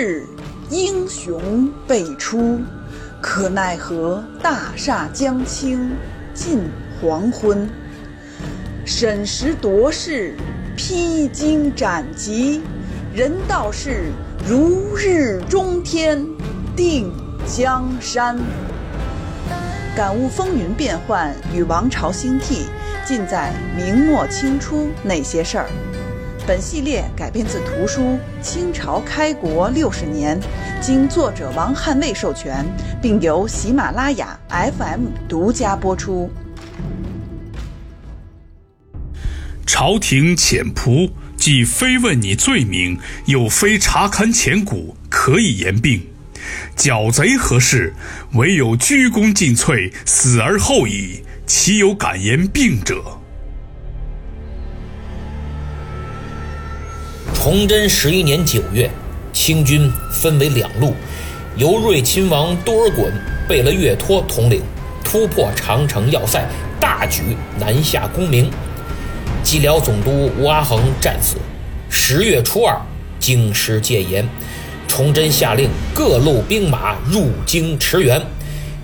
励精图治，英雄辈出，可奈何大厦将倾近黄昏。审时度势，披荆斩棘，人道是如日中天，定江山。感悟风云变幻与王朝兴替，尽在明末清初那些事儿。本系列改编自图书《清朝开国六十年》，经作者王汉卫授权，并由喜马拉雅 FM 独家播出。朝廷遣仆，既非问你罪名，又非查勘前古，可以言病。剿贼何事？唯有鞠躬尽瘁，死而后已，岂有敢言病者？崇祯十一年九月，清军分为两路，由睿亲王多尔衮、贝勒岳托统领，突破长城要塞，大举南下攻明。蓟辽总督吴阿衡战死。十月初二，京师戒严，崇祯下令各路兵马入京驰援，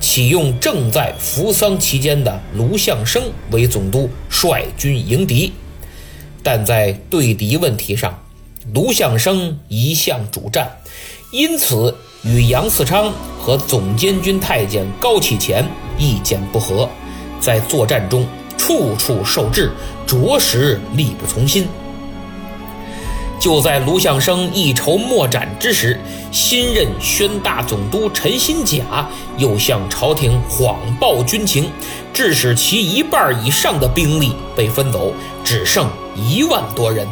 启用正在扶丧期间的卢象升为总督，率军迎敌。但在对敌问题上，卢象升一向主战，因此与杨嗣昌和总监军太监高启乾意见不合，在作战中处处受制，着实力不从心。就在卢象升一筹莫展之时，新任宣大总督陈新甲又向朝廷谎报军情，致使其一半以上的兵力被分走，只剩一万多人。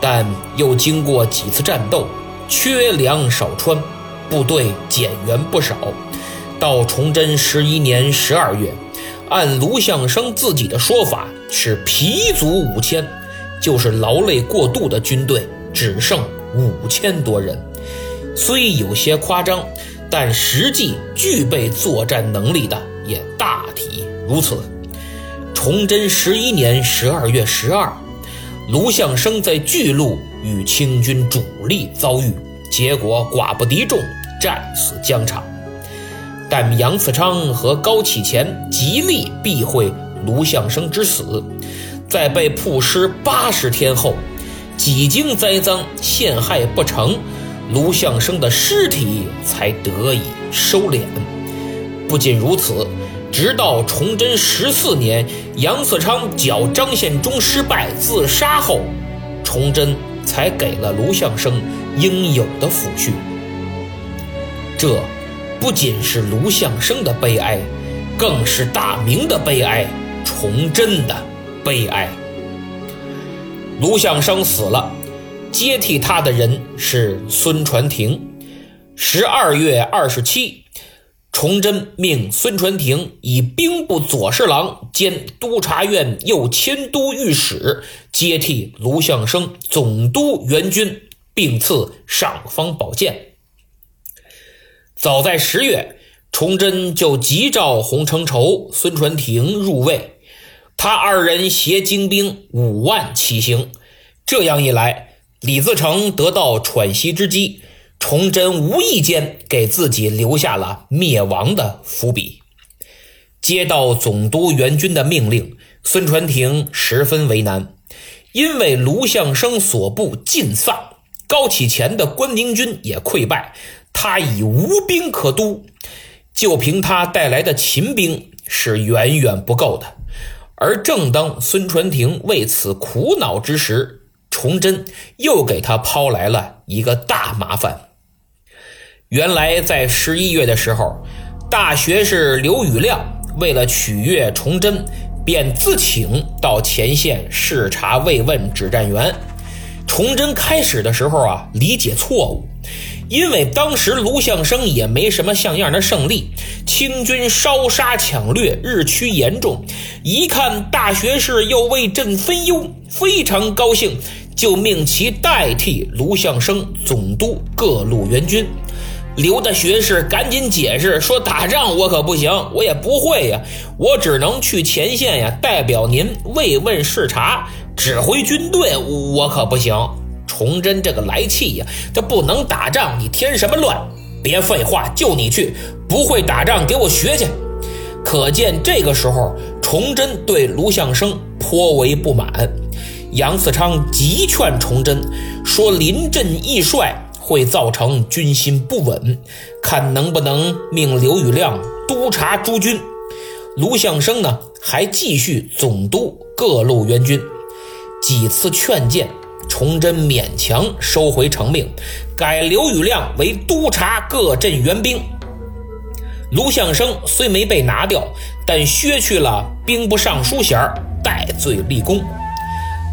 但又经过几次战斗，缺粮少穿，部队减员不少。到崇祯十一年十二月，按卢象升自己的说法是疲卒五千，就是劳累过度的军队只剩五千多人。虽有些夸张，但实际具备作战能力的也大体如此。崇祯十一年十二月十二。卢象升在巨鹿与清军主力遭遇，结果寡不敌众，战死疆场。但杨嗣昌和高启乾极力避讳卢象升之死，在被曝尸八十天后，几经栽赃陷害不成，卢象升的尸体才得以收敛。不仅如此。直到崇祯十四年，杨嗣昌剿张献忠失败自杀后，崇祯才给了卢象升应有的抚恤。这不仅是卢象升的悲哀，更是大明的悲哀，崇祯的悲哀。卢象升死了，接替他的人是孙传庭。十二月二十七。崇祯命孙传庭以兵部左侍郎兼督察院右迁都御史接替卢象升总督援军，并赐尚方宝剑。早在十月，崇祯就急召洪承畴、孙传庭入魏，他二人携精兵五万起行。这样一来，李自成得到喘息之机。崇祯无意间给自己留下了灭亡的伏笔。接到总督援军的命令，孙传庭十分为难，因为卢象升所部尽丧，高启乾的关宁军也溃败，他已无兵可督，就凭他带来的秦兵是远远不够的。而正当孙传庭为此苦恼之时，崇祯又给他抛来了一个大麻烦。原来在十一月的时候，大学士刘宇亮为了取悦崇祯，便自请到前线视察慰问指战员。崇祯开始的时候啊，理解错误，因为当时卢象升也没什么像样的胜利，清军烧杀抢掠日趋严重。一看大学士又为朕分忧，非常高兴，就命其代替卢象升总督各路援军。刘大学士赶紧解释说：“打仗我可不行，我也不会呀，我只能去前线呀，代表您慰问视察，指挥军队，我可不行。”崇祯这个来气呀，这不能打仗，你添什么乱？别废话，就你去，不会打仗，给我学去。可见这个时候，崇祯对卢象升颇为不满。杨嗣昌急劝崇祯说：“临阵易帅会造成军心不稳，看能不能命刘宇亮督察诸军。”卢象升呢，还继续总督各路援军。几次劝谏，崇祯勉强收回成命，改刘宇亮为督察各镇援兵。卢象升虽没被拿掉，但削去了兵部尚书衔，戴罪立功。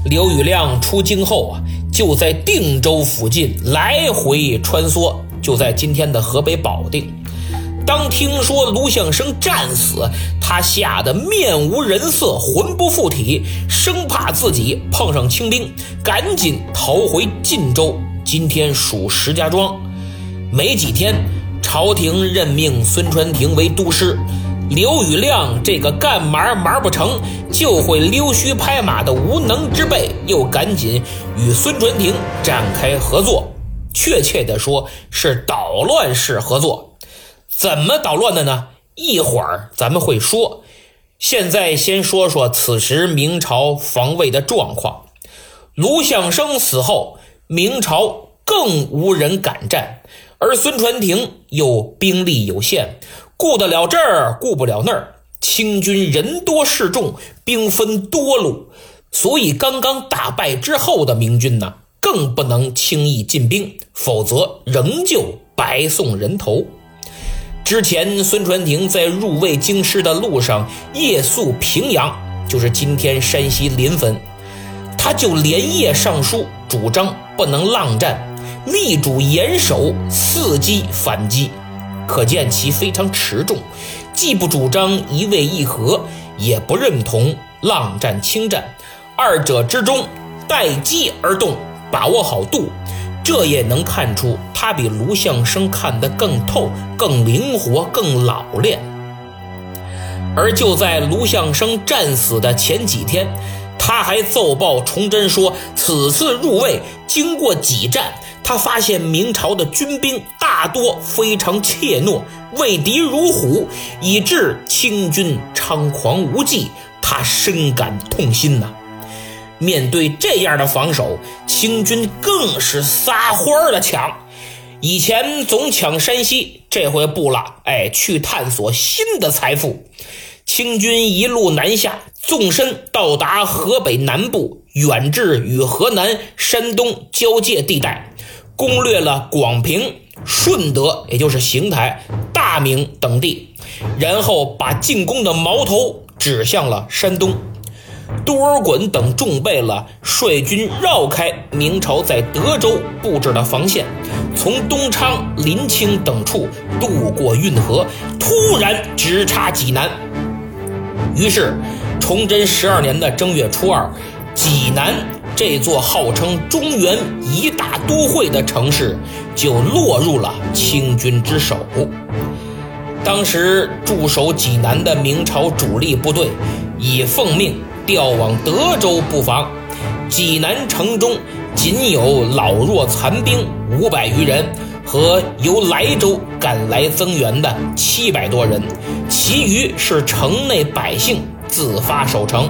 刘宇亮出京后啊，就在定州附近来回穿梭，就在今天的河北保定。当听说卢象升战死，他吓得面无人色，魂不附体，生怕自己碰上清兵，赶紧逃回晋州（今天属石家庄）。没几天，朝廷任命孙传庭为都师。刘宇亮这个干嘛忙不成就会溜须拍马的无能之辈，又赶紧与孙传庭展开合作，确切的说是捣乱式合作。怎么捣乱的呢？一会儿咱们会说。现在先说说此时明朝防卫的状况。卢象升死后，明朝更无人敢战，而孙传庭又兵力有限。顾得了这儿，顾不了那儿。清军人多势众，兵分多路，所以刚刚打败之后的明军呢，更不能轻易进兵，否则仍旧白送人头。之前孙传庭在入魏京师的路上夜宿平阳，就是今天山西临汾，他就连夜上书，主张不能浪战，力主严守，伺机反击。可见其非常持重，既不主张一味议和，也不认同浪战轻战，二者之中待机而动，把握好度，这也能看出他比卢象升看得更透、更灵活、更老练。而就在卢象升战死的前几天，他还奏报崇祯说，此次入魏经过几战。他发现明朝的军兵大多非常怯懦，畏敌如虎，以致清军猖狂无忌。他深感痛心呐。面对这样的防守，清军更是撒欢的抢。以前总抢山西，这回不了，哎，去探索新的财富。清军一路南下，纵深到达河北南部，远至与河南、山东交界地带。攻略了广平、顺德，也就是邢台、大名等地，然后把进攻的矛头指向了山东。多尔衮等众贝勒率军绕开明朝在德州布置的防线，从东昌、临清等处渡过运河，突然直插济南。于是，崇祯十二年的正月初二，济南。这座号称中原一大都会的城市，就落入了清军之手。当时驻守济南的明朝主力部队，已奉命调往德州布防。济南城中仅有老弱残兵五百余人，和由莱州赶来增援的七百多人，其余是城内百姓自发守城。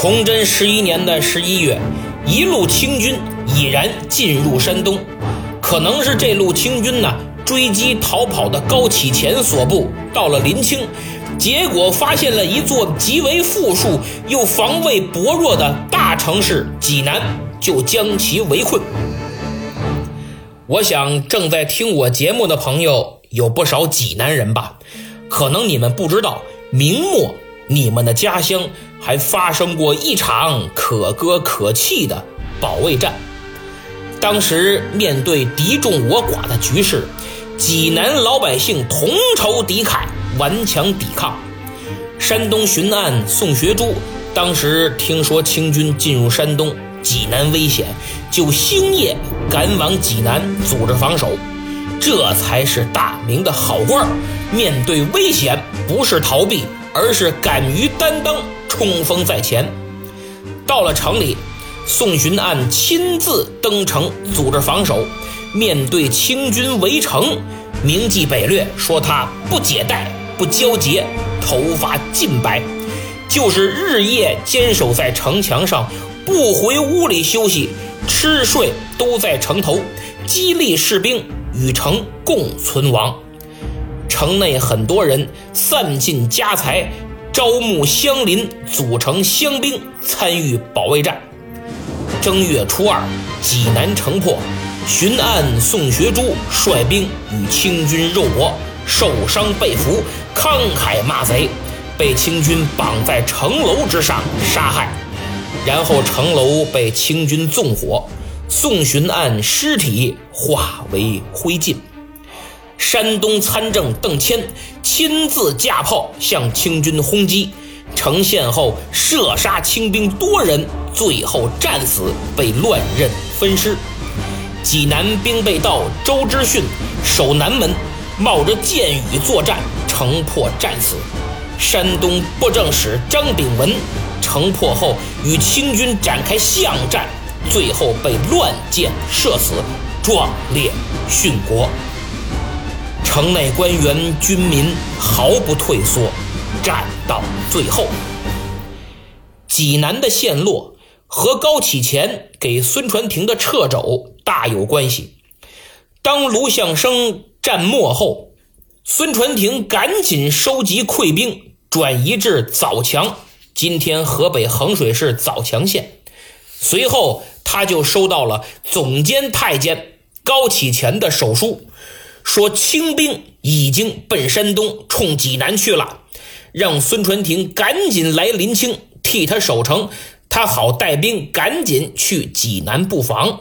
崇祯十一年的十一月，一路清军已然进入山东，可能是这路清军呢追击逃跑的高启乾所部，到了临清，结果发现了一座极为富庶又防卫薄弱的大城市济南，就将其围困。我想正在听我节目的朋友有不少济南人吧，可能你们不知道，明末你们的家乡。还发生过一场可歌可泣的保卫战。当时面对敌众我寡的局势，济南老百姓同仇敌忾，顽强抵抗。山东巡按宋学珠当时听说清军进入山东，济南危险，就星夜赶往济南组织防守。这才是大明的好官，面对危险不是逃避，而是敢于担当。冲锋在前，到了城里，宋巡按亲自登城组织防守，面对清军围城，铭记北略说他不解带、不交结，头发尽白，就是日夜坚守在城墙上，不回屋里休息，吃睡都在城头，激励士兵与城共存亡。城内很多人散尽家财，招募乡邻组成乡兵参与保卫战。正月初二，济南城破，巡按宋学珠率兵与清军肉搏，受伤被俘，慷慨骂贼，被清军绑在城楼之上杀害，然后城楼被清军纵火，宋巡按尸体化为灰烬。山东参政邓谦亲自架炮向清军轰击，城陷后射杀清兵多人，最后战死，被乱刃分尸。济南兵备道周之训守南门，冒着箭雨作战，城破战死。山东布政使张炳文城破后与清军展开巷战，最后被乱箭射死，壮烈殉国。城内官员、军民毫不退缩，战到最后。济南的陷落和高启乾给孙传庭的掣肘大有关系。当卢象升战没后，孙传庭赶紧收集溃兵，转移至枣强（今天河北衡水市枣强县）。随后，他就收到了总监太监高启乾的手书。说清兵已经奔山东，冲济南去了，让孙传庭赶紧来临清替他守城，他好带兵赶紧去济南布防。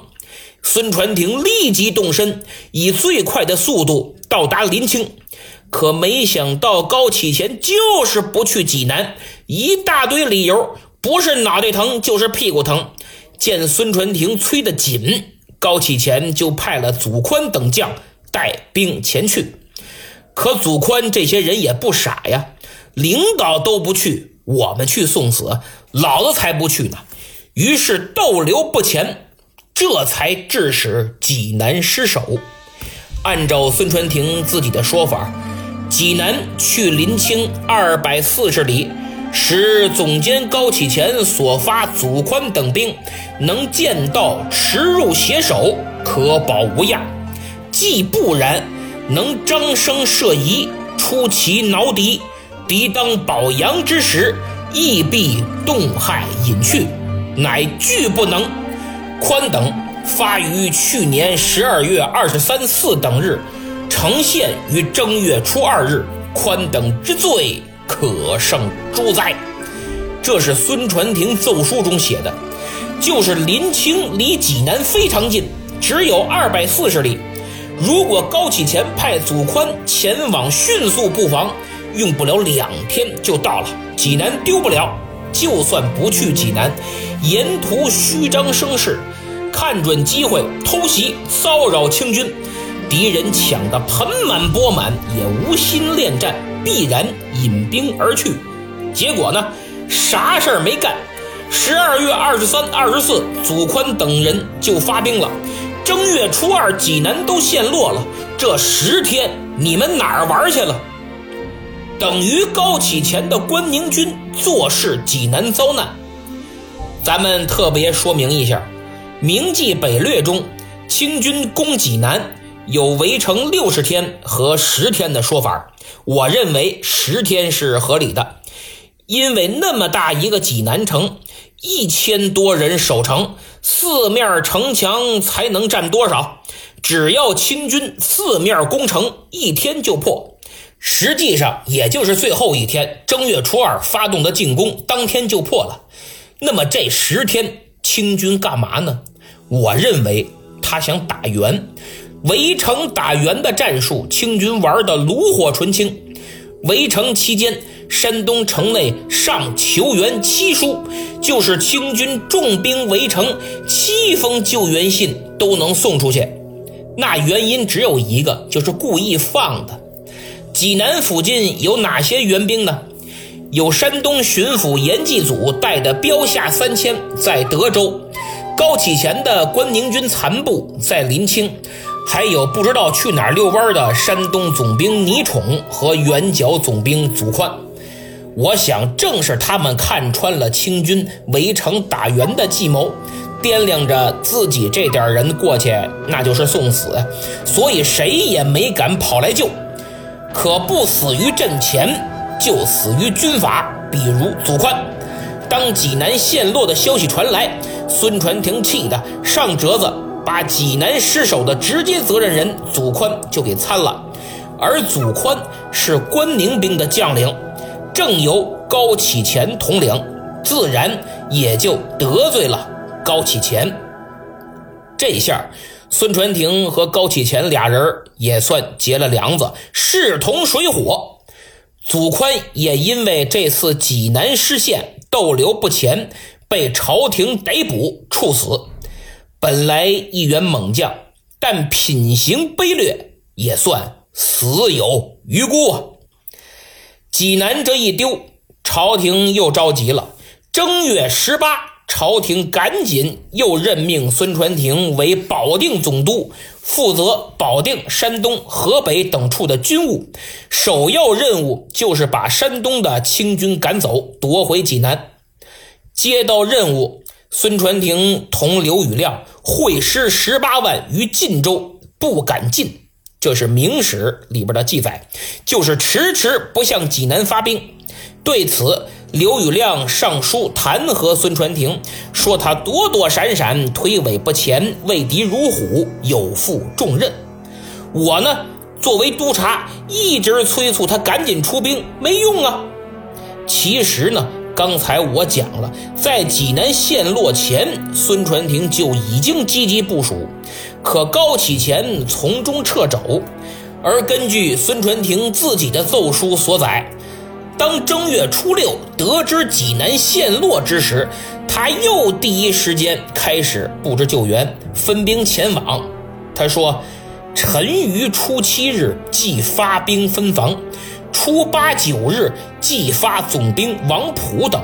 孙传庭立即动身，以最快的速度到达临清，可没想到高启乾就是不去济南，一大堆理由，不是脑袋疼就是屁股疼。见孙传庭催得紧，高启乾就派了祖宽等将。带兵前去，可祖宽这些人也不傻呀，领导都不去，我们去送死，老子才不去呢。于是逗留不前，这才致使济南失守。按照孙传庭自己的说法，济南去临清二百四十里，使总监高启前所发祖宽等兵能见到驰入携手，可保无恙。既不然，能张声射疑，出其挠敌，敌当保阳之时，亦必动害隐去，乃拒不能。宽等发于去年十二月二十三四等日，呈现于正月初二日。宽等之罪，可胜诸哉？这是孙传庭奏书中写的，就是临清离济南非常近，只有二百四十里。如果高启前派祖宽前往迅速布防，用不了两天就到了济南，丢不了。就算不去济南，沿途虚张声势，看准机会偷袭骚扰清军，敌人抢得盆满钵满，也无心恋战，必然引兵而去。结果呢，啥事儿没干。十二月二十三、二十四，祖宽等人就发兵了。正月初二，济南都陷落了。这十天，你们哪儿玩去了？等于高启前的关宁军坐视济南遭难。咱们特别说明一下，《明记北略》中，清军攻济南有围城六十天和十天的说法。我认为十天是合理的，因为那么大一个济南城。一千多人守城，四面城墙才能占多少？只要清军四面攻城，一天就破。实际上，也就是最后一天，正月初二发动的进攻，当天就破了。那么这十天，清军干嘛呢？我认为他想打援，围城打援的战术，清军玩的炉火纯青。围城期间。山东城内上求援七书，就是清军重兵围城，七封救援信都能送出去。那原因只有一个，就是故意放的。济南附近有哪些援兵呢？有山东巡抚严继祖带的标下三千在德州，高启前的关宁军残部在临清，还有不知道去哪儿遛弯的山东总兵倪宠和元角总兵祖宽。我想，正是他们看穿了清军围城打援的计谋，掂量着自己这点人过去那就是送死，所以谁也没敢跑来救。可不死于阵前，就死于军法。比如祖宽，当济南陷落的消息传来，孙传庭气得上折子，把济南失守的直接责任人祖宽就给参了。而祖宽是关宁兵的将领。正由高启前统领，自然也就得罪了高启前。这下，孙传庭和高启前俩人也算结了梁子，势同水火。祖宽也因为这次济南失陷，逗留不前，被朝廷逮捕处死。本来一员猛将，但品行卑劣，也算死有余辜啊。济南这一丢，朝廷又着急了。正月十八，朝廷赶紧又任命孙传庭为保定总督，负责保定、山东、河北等处的军务。首要任务就是把山东的清军赶走，夺回济南。接到任务，孙传庭同刘禹亮会师十八万于晋州，不敢进。这是《明史》里边的记载，就是迟迟不向济南发兵。对此，刘宇亮上书弹劾孙传庭，说他躲躲闪闪，推诿不前，畏敌如虎，有负重任。我呢，作为督察，一直催促他赶紧出兵，没用啊。其实呢，刚才我讲了，在济南陷落前，孙传庭就已经积极部署。可高启前从中撤走，而根据孙传庭自己的奏书所载，当正月初六得知济南陷落之时，他又第一时间开始布置救援，分兵前往。他说：“臣于初七日即发兵分防，初八九日即发总兵王普等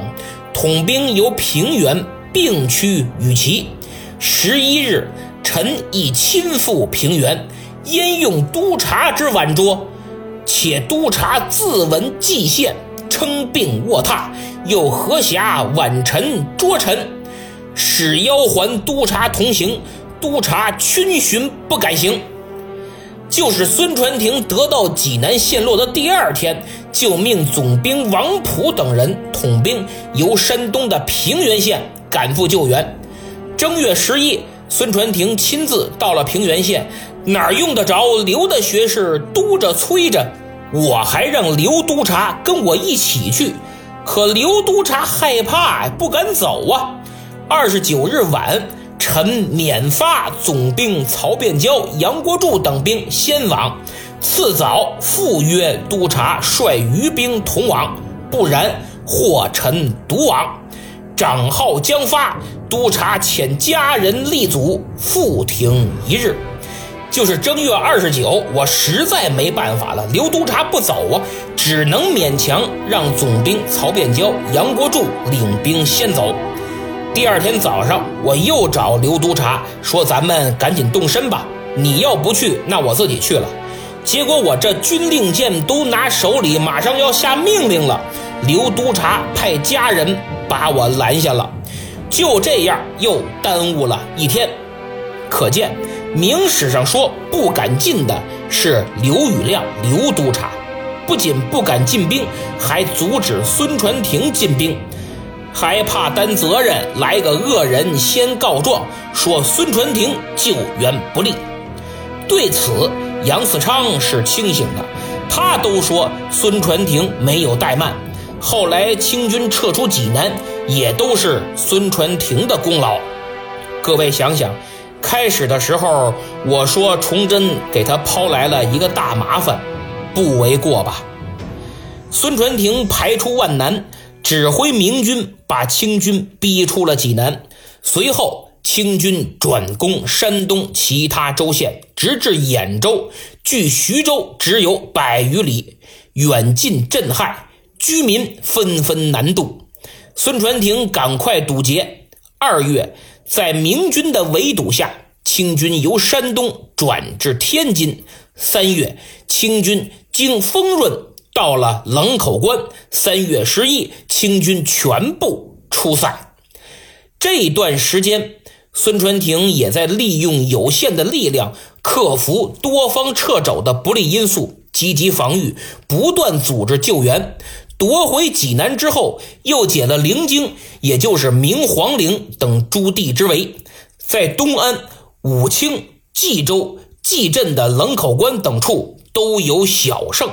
统兵由平原并驱与其，十一日。”臣亦亲赴平原，焉用督察之晚捉？且督察自闻蓟县，称病卧榻，又何暇晚臣捉臣？使邀还督察同行，督察逡巡不敢行。就是孙传庭得到济南陷落的第二天，就命总兵王普等人统兵由山东的平原县赶赴救援。正月十一。孙传庭亲自到了平原县，哪用得着刘的学士督着催着？我还让刘督察跟我一起去，可刘督察害怕，不敢走啊。二十九日晚，臣免发总兵曹变娇、杨国柱等兵先往，次早复约督察率余兵同往，不然或臣独往。长号将发。督察遣家人立祖，复停一日，就是正月二十九。我实在没办法了，刘督察不走啊，只能勉强让总兵曹变娇、杨国柱领兵先走。第二天早上，我又找刘督察说：“咱们赶紧动身吧，你要不去，那我自己去了。”结果我这军令箭都拿手里，马上要下命令了，刘督察派家人把我拦下了。就这样又耽误了一天，可见明史上说不敢进的是刘宇亮、刘督察，不仅不敢进兵，还阻止孙传庭进兵，还怕担责任来个恶人先告状，说孙传庭救援不力。对此，杨嗣昌是清醒的，他都说孙传庭没有怠慢。后来清军撤出济南，也都是孙传庭的功劳。各位想想，开始的时候我说崇祯给他抛来了一个大麻烦，不为过吧？孙传庭排除万难，指挥明军把清军逼出了济南。随后，清军转攻山东其他州县，直至兖州，距徐州只有百余里，远近震撼。居民纷纷南渡，孙传庭赶快堵截。二月，在明军的围堵下，清军由山东转至天津。三月，清军经丰润到了冷口关。三月十一，清军全部出塞。这段时间，孙传庭也在利用有限的力量，克服多方掣肘的不利因素，积极防御，不断组织救援。夺回济南之后，又解了灵京，也就是明皇陵等诸地之围，在东安、武清、冀州、蓟镇的冷口关等处都有小胜。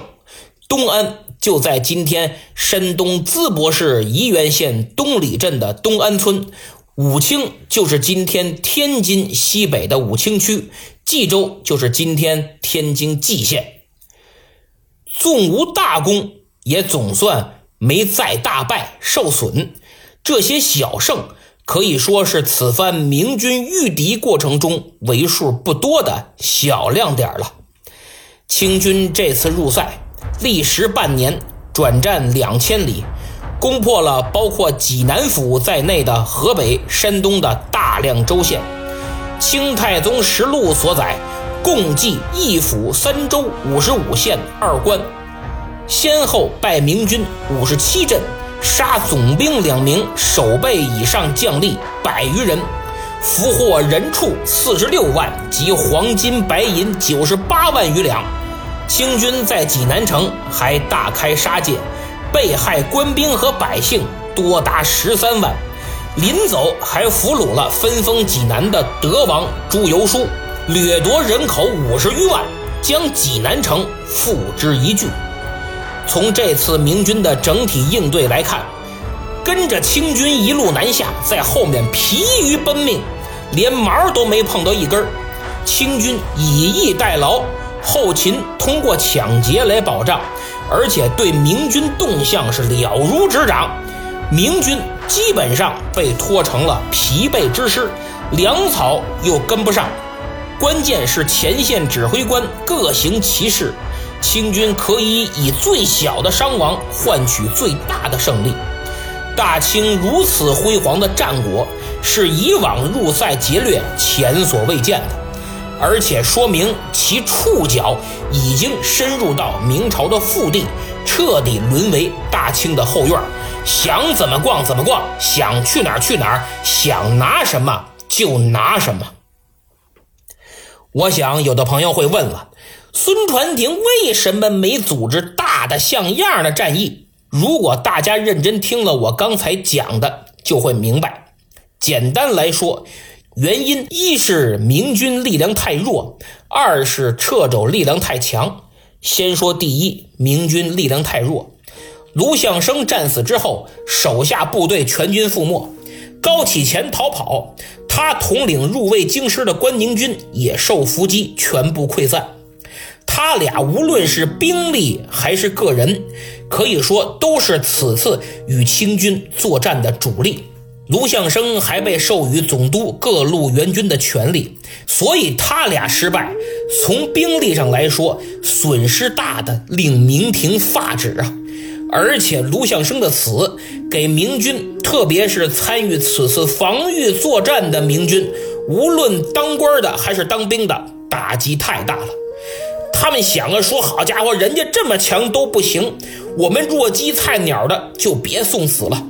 东安就在今天山东淄博市沂源县东里镇的东安村，武清就是今天天津西北的武清区，冀州就是今天天津蓟县。纵无大功。也总算没再大败受损，这些小胜可以说是此番明军御敌过程中为数不多的小亮点了。清军这次入塞，历时半年，转战两千里，攻破了包括济南府在内的河北、山东的大量州县。《清太宗实录》所载，共计一府三州五十五县二关。先后败明军五十七阵，杀总兵两名，守备以上将吏百余人，俘获人畜四十六万及黄金白银九十八万余两。清军在济南城还大开杀戒，被害官兵和百姓多达十三万。临走还俘虏了分封济南的德王朱由枢，掠夺人口五十余万，将济南城付之一炬。从这次明军的整体应对来看，跟着清军一路南下，在后面疲于奔命，连毛都没碰到一根清军以逸待劳，后勤通过抢劫来保障，而且对明军动向是了如指掌。明军基本上被拖成了疲惫之师，粮草又跟不上，关键是前线指挥官各行其事。清军可以以最小的伤亡换取最大的胜利。大清如此辉煌的战果，是以往入塞劫掠前所未见的，而且说明其触角已经深入到明朝的腹地，彻底沦为大清的后院，想怎么逛怎么逛，想去哪儿去哪儿，想拿什么就拿什么。我想有的朋友会问了。孙传庭为什么没组织大的像样的战役？如果大家认真听了我刚才讲的，就会明白。简单来说，原因一是明军力量太弱，二是掣肘力量太强。先说第一，明军力量太弱。卢象升战死之后，手下部队全军覆没，高启乾逃跑，他统领入卫京师的关宁军也受伏击，全部溃散。他俩无论是兵力还是个人，可以说都是此次与清军作战的主力。卢象升还被授予总督各路援军的权利，所以他俩失败，从兵力上来说损失大的令明廷发指啊！而且卢象升的死，给明军，特别是参与此次防御作战的明军，无论当官的还是当兵的，打击太大了。他们想啊，说好家伙，人家这么强都不行，我们弱鸡菜鸟的就别送死了。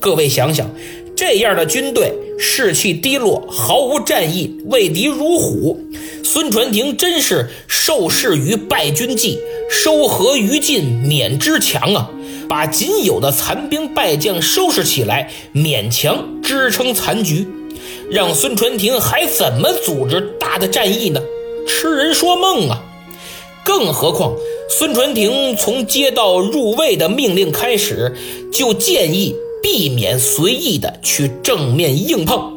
各位想想，这样的军队士气低落，毫无战意，畏敌如虎。孙传庭真是受势于败军计，收合于禁，免之强啊！把仅有的残兵败将收拾起来，勉强支撑残局，让孙传庭还怎么组织大的战役呢？痴人说梦啊！更何况，孙传庭从接到入卫的命令开始，就建议避免随意的去正面硬碰，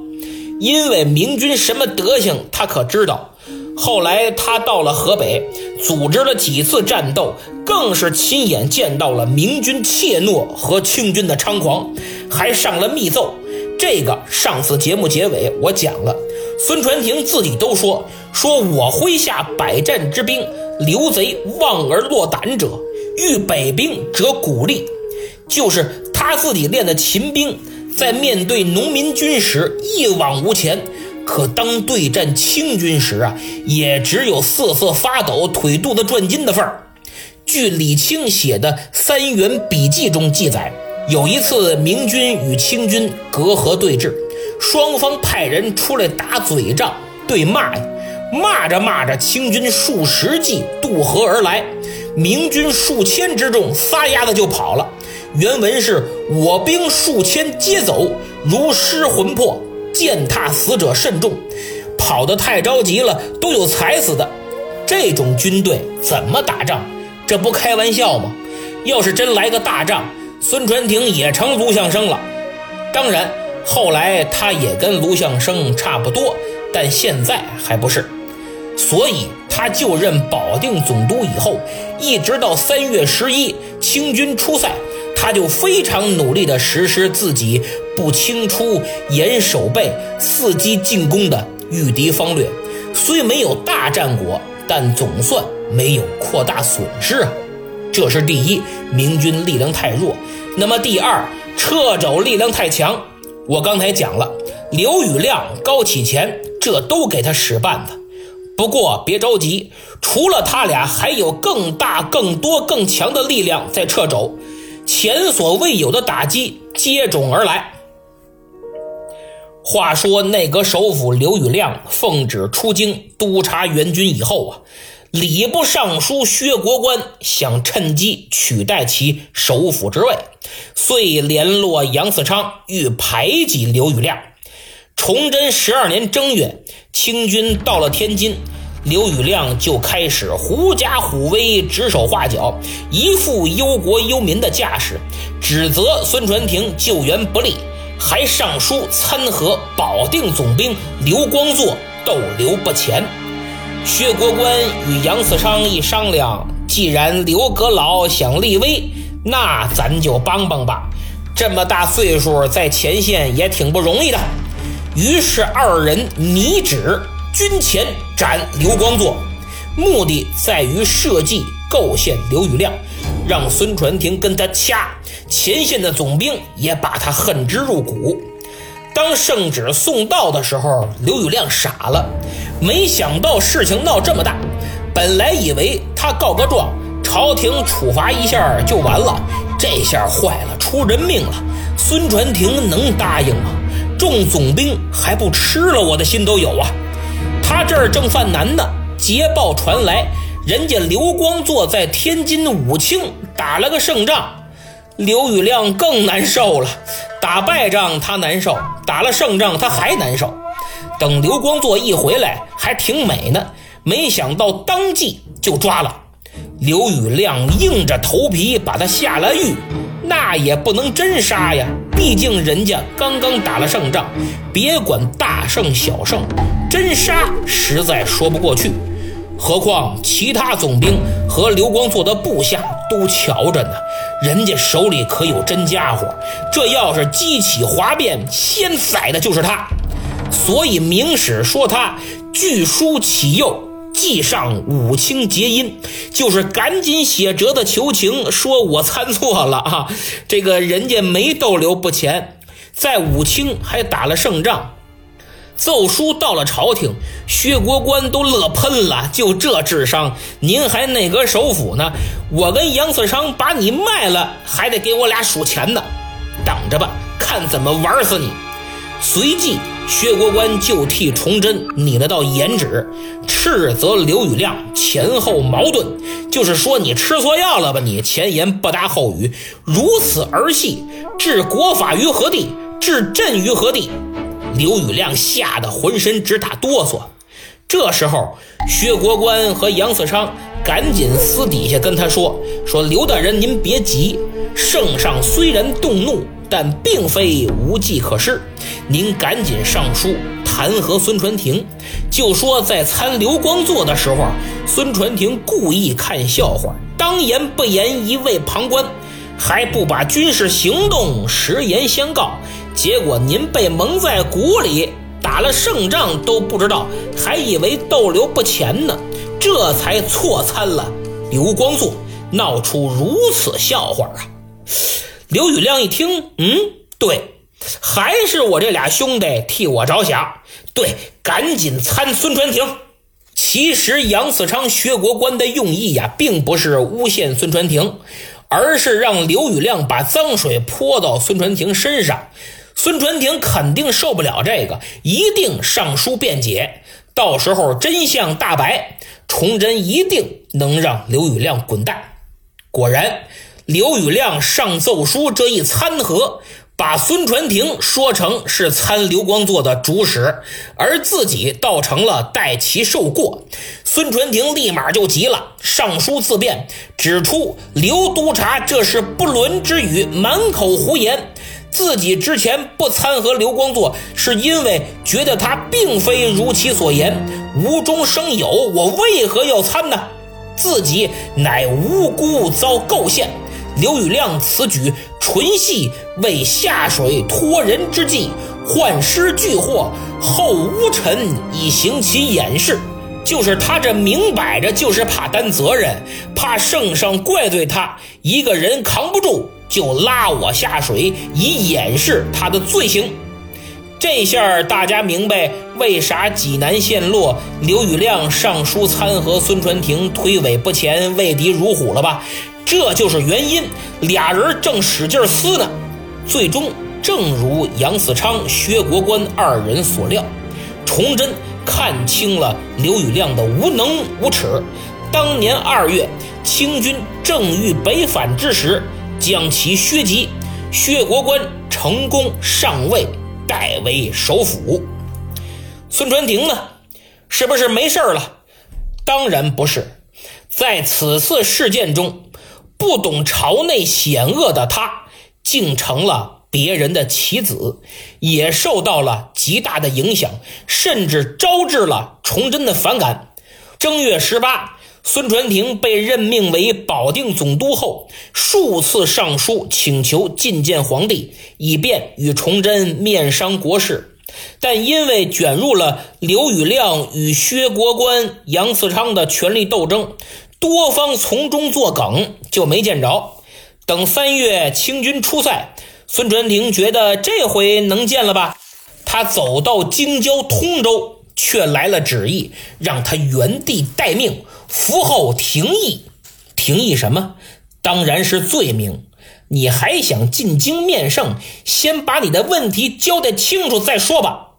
因为明军什么德行，他可知道。后来他到了河北，组织了几次战斗，更是亲眼见到了明军怯懦和清军的猖狂，还上了密奏。这个上次节目结尾我讲了，孙传庭自己都说，说我麾下百战之兵。刘贼望而落胆者，遇北兵则鼓励，就是他自己练的秦兵，在面对农民军时一往无前，可当对战清军时啊，也只有瑟瑟发抖、腿肚子转筋的份儿。据李清写的《三元笔记》中记载，有一次明军与清军隔河对峙，双方派人出来打嘴仗、对骂。骂着骂着，清军数十骑渡河而来，明军数千之众撒丫子就跑了。原文是我兵数千皆走，如失魂魄，践踏死者甚众，跑得太着急了，都有踩死的。这种军队怎么打仗？这不开玩笑吗？要是真来个大仗，孙传庭也成卢象升了。当然，后来他也跟卢象升差不多，但现在还不是。所以他就任保定总督以后，一直到三月十一清军出塞，他就非常努力地实施自己不清出、严守备、伺机进攻的御敌方略。虽没有大战果，但总算没有扩大损失啊。这是第一，明军力量太弱。那么第二，掣肘力量太强。我刚才讲了，刘宇亮、高启乾，这都给他使绊子。不过别着急，除了他俩，还有更大、更多、更强的力量在掣肘，前所未有的打击接踵而来。话说内阁首辅刘宇亮奉旨出京督察援军以后啊，礼部尚书薛国官想趁机取代其首辅之位，遂联络杨嗣昌，欲排挤刘宇亮。崇祯十二年正月，清军到了天津，刘宇亮就开始狐假虎威、指手画脚，一副忧国忧民的架势，指责孙传庭救援不力，还上书参劾保定总兵刘光作逗留不前。薛国官与杨嗣昌一商量，既然刘阁老想立威，那咱就帮帮吧。这么大岁数，在前线也挺不容易的。于是二人拟旨军前斩刘光作，目的在于设计构陷刘宇亮，让孙传庭跟他掐。前线的总兵也把他恨之入骨。当圣旨送到的时候，刘宇亮傻了，没想到事情闹这么大。本来以为他告个状，朝廷处罚一下就完了，这下坏了，出人命了。孙传庭能答应吗？众总兵还不吃了我的心都有啊！他这儿正犯难呢，捷报传来，人家刘光作在天津武清打了个胜仗，刘宇亮更难受了。打败仗他难受，打了胜仗他还难受。等刘光作一回来，还挺美呢，没想到当即就抓了刘宇亮，硬着头皮把他下了狱。那也不能真杀呀，毕竟人家刚刚打了胜仗，别管大胜小胜，真杀实在说不过去。何况其他总兵和刘光作的部下都瞧着呢，人家手里可有真家伙，这要是激起哗变，先宰的就是他。所以明史说他据书起右。记上武清结阴，就是赶紧写折子求情，说我参错了啊！这个人家没逗留不前，在武清还打了胜仗，奏书到了朝廷，薛国官都乐喷了。就这智商，您还内阁首辅呢？我跟杨嗣昌把你卖了，还得给我俩数钱呢。等着吧，看怎么玩死你！随即。薛国官就替崇祯拟了道严旨，斥责刘宇亮前后矛盾，就是说你吃错药了吧？你前言不搭后语，如此儿戏，置国法于何地？置朕于何地？刘宇亮吓得浑身直打哆嗦。这时候，薛国官和杨嗣昌赶紧私底下跟他说：“说刘大人，您别急，圣上虽然动怒。”但并非无计可施，您赶紧上书弹劾孙传庭，就说在参刘光作的时候，孙传庭故意看笑话，当言不言一味旁观，还不把军事行动实言相告，结果您被蒙在鼓里，打了胜仗都不知道，还以为逗留不前呢，这才错参了刘光作，闹出如此笑话啊！刘宇亮一听，嗯，对，还是我这俩兄弟替我着想，对，赶紧参孙传庭。其实杨嗣昌薛国官的用意呀，并不是诬陷孙传庭，而是让刘宇亮把脏水泼到孙传庭身上。孙传庭肯定受不了这个，一定上书辩解。到时候真相大白，崇祯一定能让刘宇亮滚蛋。果然，刘宇亮上奏书这一参合。把孙传庭说成是参刘光作的主使，而自己倒成了代其受过。孙传庭立马就急了，上书自辩，指出刘督察这是不伦之语，满口胡言。自己之前不参和刘光作，是因为觉得他并非如其所言，无中生有。我为何要参呢？自己乃无辜遭构陷。刘宇亮此举纯系为下水托人之计，换尸俱获，后无臣以行其掩饰。就是他这明摆着就是怕担责任，怕圣上怪罪他一个人扛不住，就拉我下水以掩饰他的罪行。这下大家明白为啥济南陷落，刘宇亮上书参劾孙传庭，推诿不前，畏敌如虎了吧？这就是原因，俩人正使劲撕呢。最终，正如杨嗣昌、薛国官二人所料，崇祯看清了刘宇亮的无能无耻。当年二月，清军正欲北返之时，将其削籍，薛国官成功上位，代为首辅。孙传庭呢，是不是没事了？当然不是，在此次事件中。不懂朝内险恶的他，竟成了别人的棋子，也受到了极大的影响，甚至招致了崇祯的反感。正月十八，孙传庭被任命为保定总督后，数次上书请求觐见皇帝，以便与崇祯面商国事，但因为卷入了刘宇亮与薛国官、杨嗣昌的权力斗争。多方从中作梗，就没见着。等三月清军出塞，孙传庭觉得这回能见了吧？他走到京郊通州，却来了旨意，让他原地待命，服后廷议。廷议什么？当然是罪名。你还想进京面圣？先把你的问题交代清楚再说吧。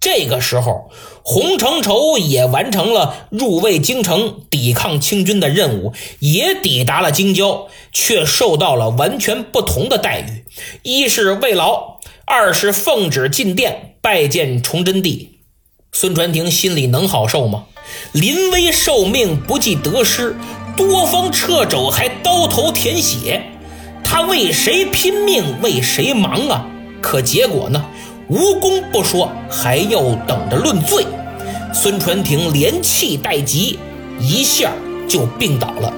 这个时候，洪承畴也完成了入卫京城、抵抗清军的任务，也抵达了京郊，却受到了完全不同的待遇：一是慰劳，二是奉旨进殿拜见崇祯帝。孙传庭心里能好受吗？临危受命不计得失，多方掣肘还刀头舔血，他为谁拼命，为谁忙啊？可结果呢？无功不说，还要等着论罪。孙传庭连气带急，一下就病倒了。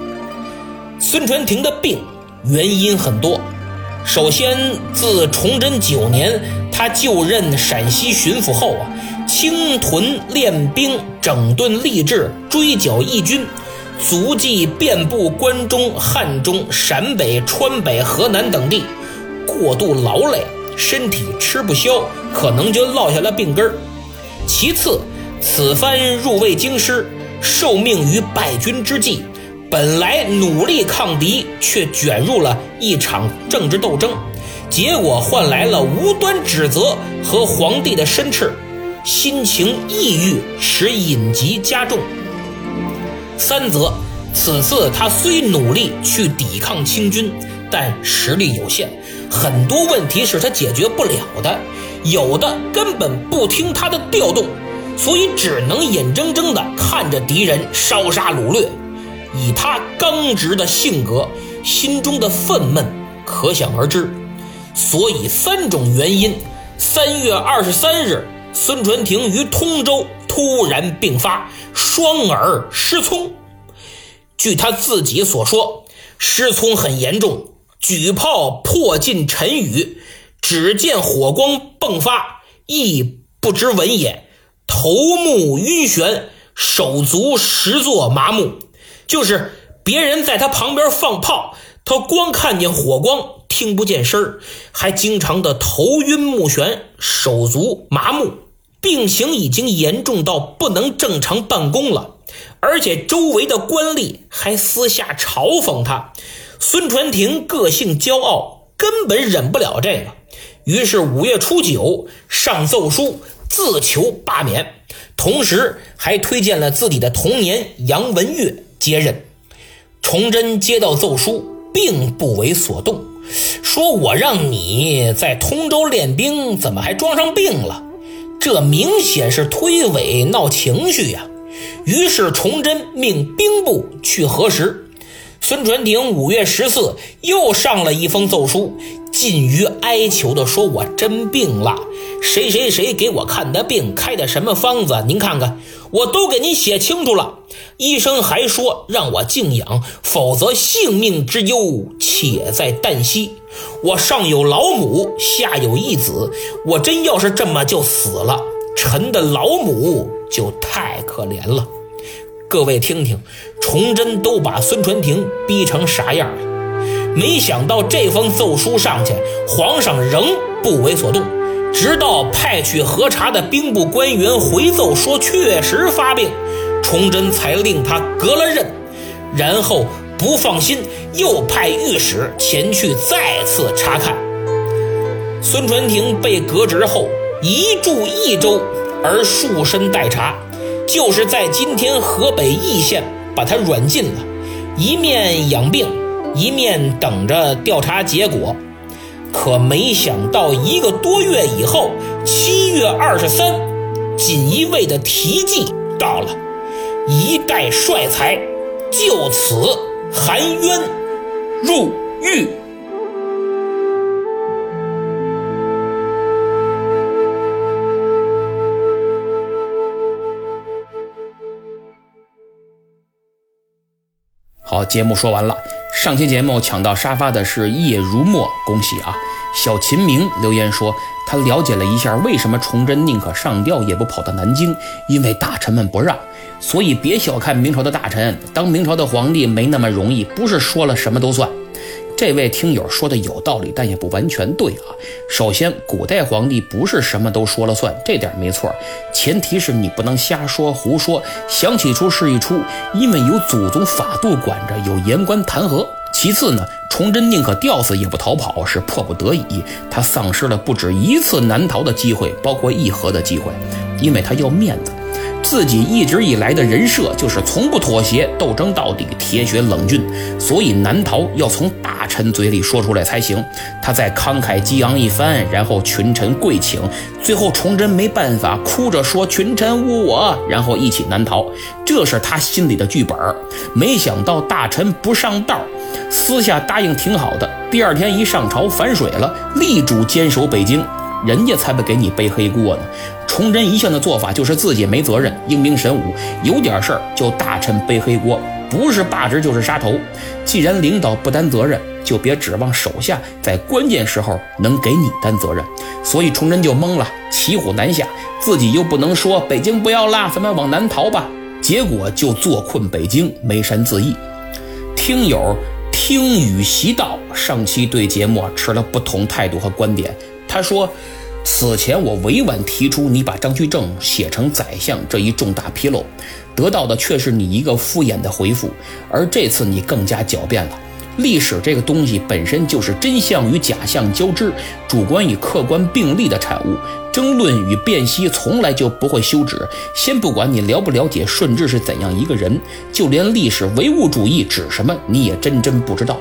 孙传庭的病原因很多，首先自崇祯九年他就任陕西巡抚后啊，清屯练兵，整顿吏治，追剿义军，足迹遍布关中、汉中、陕北、川北、河南等地，过度劳累。身体吃不消，可能就落下了病根儿。其次，此番入卫京师，受命于败军之际，本来努力抗敌，却卷入了一场政治斗争，结果换来了无端指责和皇帝的申斥，心情抑郁，使隐疾加重。三则，此次他虽努力去抵抗清军，但实力有限。很多问题是他解决不了的，有的根本不听他的调动，所以只能眼睁睁地看着敌人烧杀掳掠。以他刚直的性格，心中的愤懑可想而知。所以三种原因：三月二十三日，孙传庭于通州突然病发，双耳失聪。据他自己所说，失聪很严重。举炮破尽尘雨，只见火光迸发，亦不知闻也。头目晕眩，手足实作麻木。就是别人在他旁边放炮，他光看见火光，听不见声儿，还经常的头晕目眩、手足麻木，病情已经严重到不能正常办公了。而且周围的官吏还私下嘲讽他。孙传庭个性骄傲，根本忍不了这个，于是五月初九上奏书自求罢免，同时还推荐了自己的童年杨文月接任。崇祯接到奏书，并不为所动，说：“我让你在通州练兵，怎么还装上病了？这明显是推诿闹情绪呀！”于是崇祯命兵部去核实。孙传庭五月十四又上了一封奏书，近于哀求的说：“我真病了，谁谁谁给我看的病，开的什么方子，您看看，我都给您写清楚了。医生还说让我静养，否则性命之忧且在旦夕。我上有老母，下有一子，我真要是这么就死了，臣的老母就太可怜了。”各位听听，崇祯都把孙传庭逼成啥样了？没想到这封奏书上去，皇上仍不为所动，直到派去核查的兵部官员回奏说确实发病，崇祯才令他革了任。然后不放心，又派御史前去再次查看。孙传庭被革职后，一住一州，而束身待查。就是在今天河北易县把他软禁了，一面养病，一面等着调查结果。可没想到一个多月以后，七月二十三，锦衣卫的提记到了，一代帅才就此含冤入狱。好，节目说完了。上期节目抢到沙发的是叶如墨，恭喜啊！小秦明留言说，他了解了一下为什么崇祯宁可上吊也不跑到南京，因为大臣们不让。所以别小看明朝的大臣，当明朝的皇帝没那么容易，不是说了什么都算。这位听友说的有道理，但也不完全对啊。首先，古代皇帝不是什么都说了算，这点没错。前提是你不能瞎说胡说，想起出是一出，因为有祖宗法度管着，有言官弹劾。其次呢，崇祯宁可吊死也不逃跑，是迫不得已。他丧失了不止一次南逃的机会，包括议和的机会，因为他要面子。自己一直以来的人设就是从不妥协，斗争到底，铁血冷峻，所以难逃要从大臣嘴里说出来才行。他再慷慨激昂一番，然后群臣跪请，最后崇祯没办法，哭着说群臣误我，然后一起难逃。这是他心里的剧本。没想到大臣不上道，私下答应挺好的，第二天一上朝反水了，力主坚守北京。人家才不给你背黑锅呢。崇祯一向的做法就是自己没责任，英明神武，有点事儿就大臣背黑锅，不是罢职就是杀头。既然领导不担责任，就别指望手下在关键时候能给你担责任。所以崇祯就懵了，骑虎难下，自己又不能说北京不要啦，咱们往南逃吧。结果就坐困北京，眉山自缢。听友听雨习道上期对节目持了不同态度和观点。他说：“此前我委婉提出你把张居正写成宰相这一重大纰漏，得到的却是你一个敷衍的回复。而这次你更加狡辩了。历史这个东西本身就是真相与假象交织、主观与客观并立的产物。”争论与辨析从来就不会休止。先不管你了不了解顺治是怎样一个人，就连历史唯物主义指什么你也真真不知道。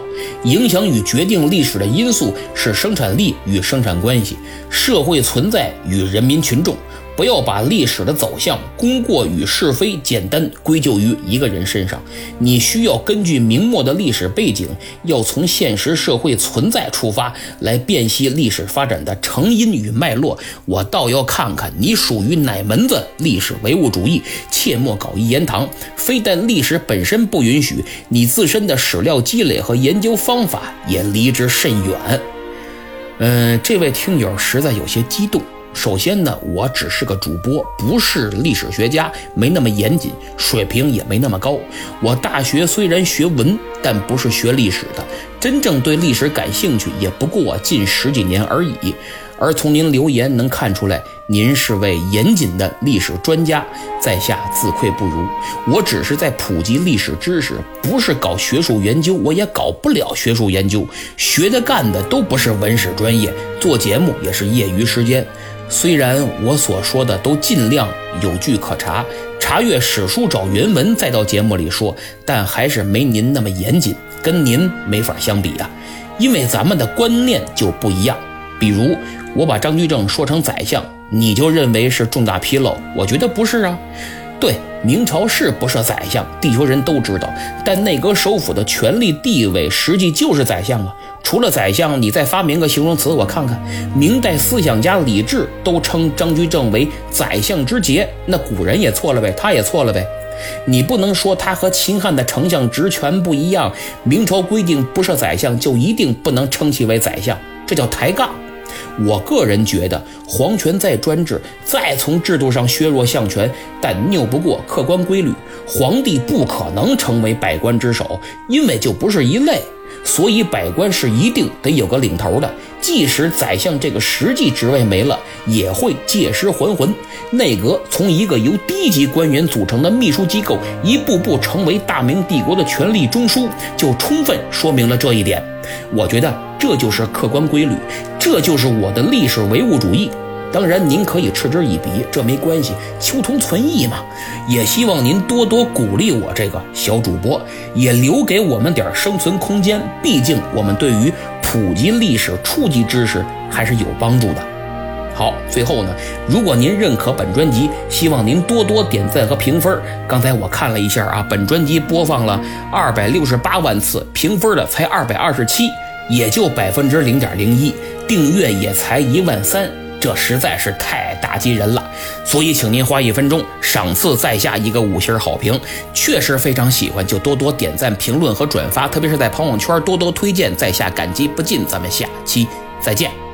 影响与决定历史的因素是生产力与生产关系，社会存在与人民群众。不要把历史的走向、功过与是非简单归咎于一个人身上。你需要根据明末的历史背景，要从现实社会存在出发，来辨析历史发展的成因与脉络。我倒要看看你属于哪门子历史唯物主义，切莫搞一言堂。非但历史本身不允许，你自身的史料积累和研究方法也离之甚远。嗯，这位听友实在有些激动。首先呢，我只是个主播，不是历史学家，没那么严谨，水平也没那么高。我大学虽然学文，但不是学历史的，真正对历史感兴趣也不过近十几年而已。而从您留言能看出来，您是位严谨的历史专家，在下自愧不如。我只是在普及历史知识，不是搞学术研究，我也搞不了学术研究，学的干的都不是文史专业，做节目也是业余时间。虽然我所说的都尽量有据可查，查阅史书找原文再到节目里说，但还是没您那么严谨，跟您没法相比啊，因为咱们的观念就不一样。比如我把张居正说成宰相，你就认为是重大纰漏，我觉得不是啊。对，明朝是不设宰相，地球人都知道，但内阁首辅的权力地位实际就是宰相啊。除了宰相，你再发明个形容词，我看看。明代思想家李治都称张居正为宰相之杰，那古人也错了呗，他也错了呗。你不能说他和秦汉的丞相职权不一样，明朝规定不设宰相就一定不能称其为宰相，这叫抬杠。我个人觉得，皇权再专制，再从制度上削弱相权，但拗不过客观规律，皇帝不可能成为百官之首，因为就不是一类。所以，百官是一定得有个领头的。即使宰相这个实际职位没了，也会借尸还魂。内阁从一个由低级官员组成的秘书机构，一步步成为大明帝国的权力中枢，就充分说明了这一点。我觉得这就是客观规律，这就是我的历史唯物主义。当然，您可以嗤之以鼻，这没关系，求同存异嘛。也希望您多多鼓励我这个小主播，也留给我们点生存空间。毕竟，我们对于普及历史初级知识还是有帮助的。好，最后呢，如果您认可本专辑，希望您多多点赞和评分。刚才我看了一下啊，本专辑播放了二百六十八万次，评分的才二百二十七，也就百分之零点零一，订阅也才一万三。这实在是太打击人了，所以请您花一分钟赏赐在下一个五星好评，确实非常喜欢，就多多点赞、评论和转发，特别是在朋友圈多多推荐，在下感激不尽。咱们下期再见。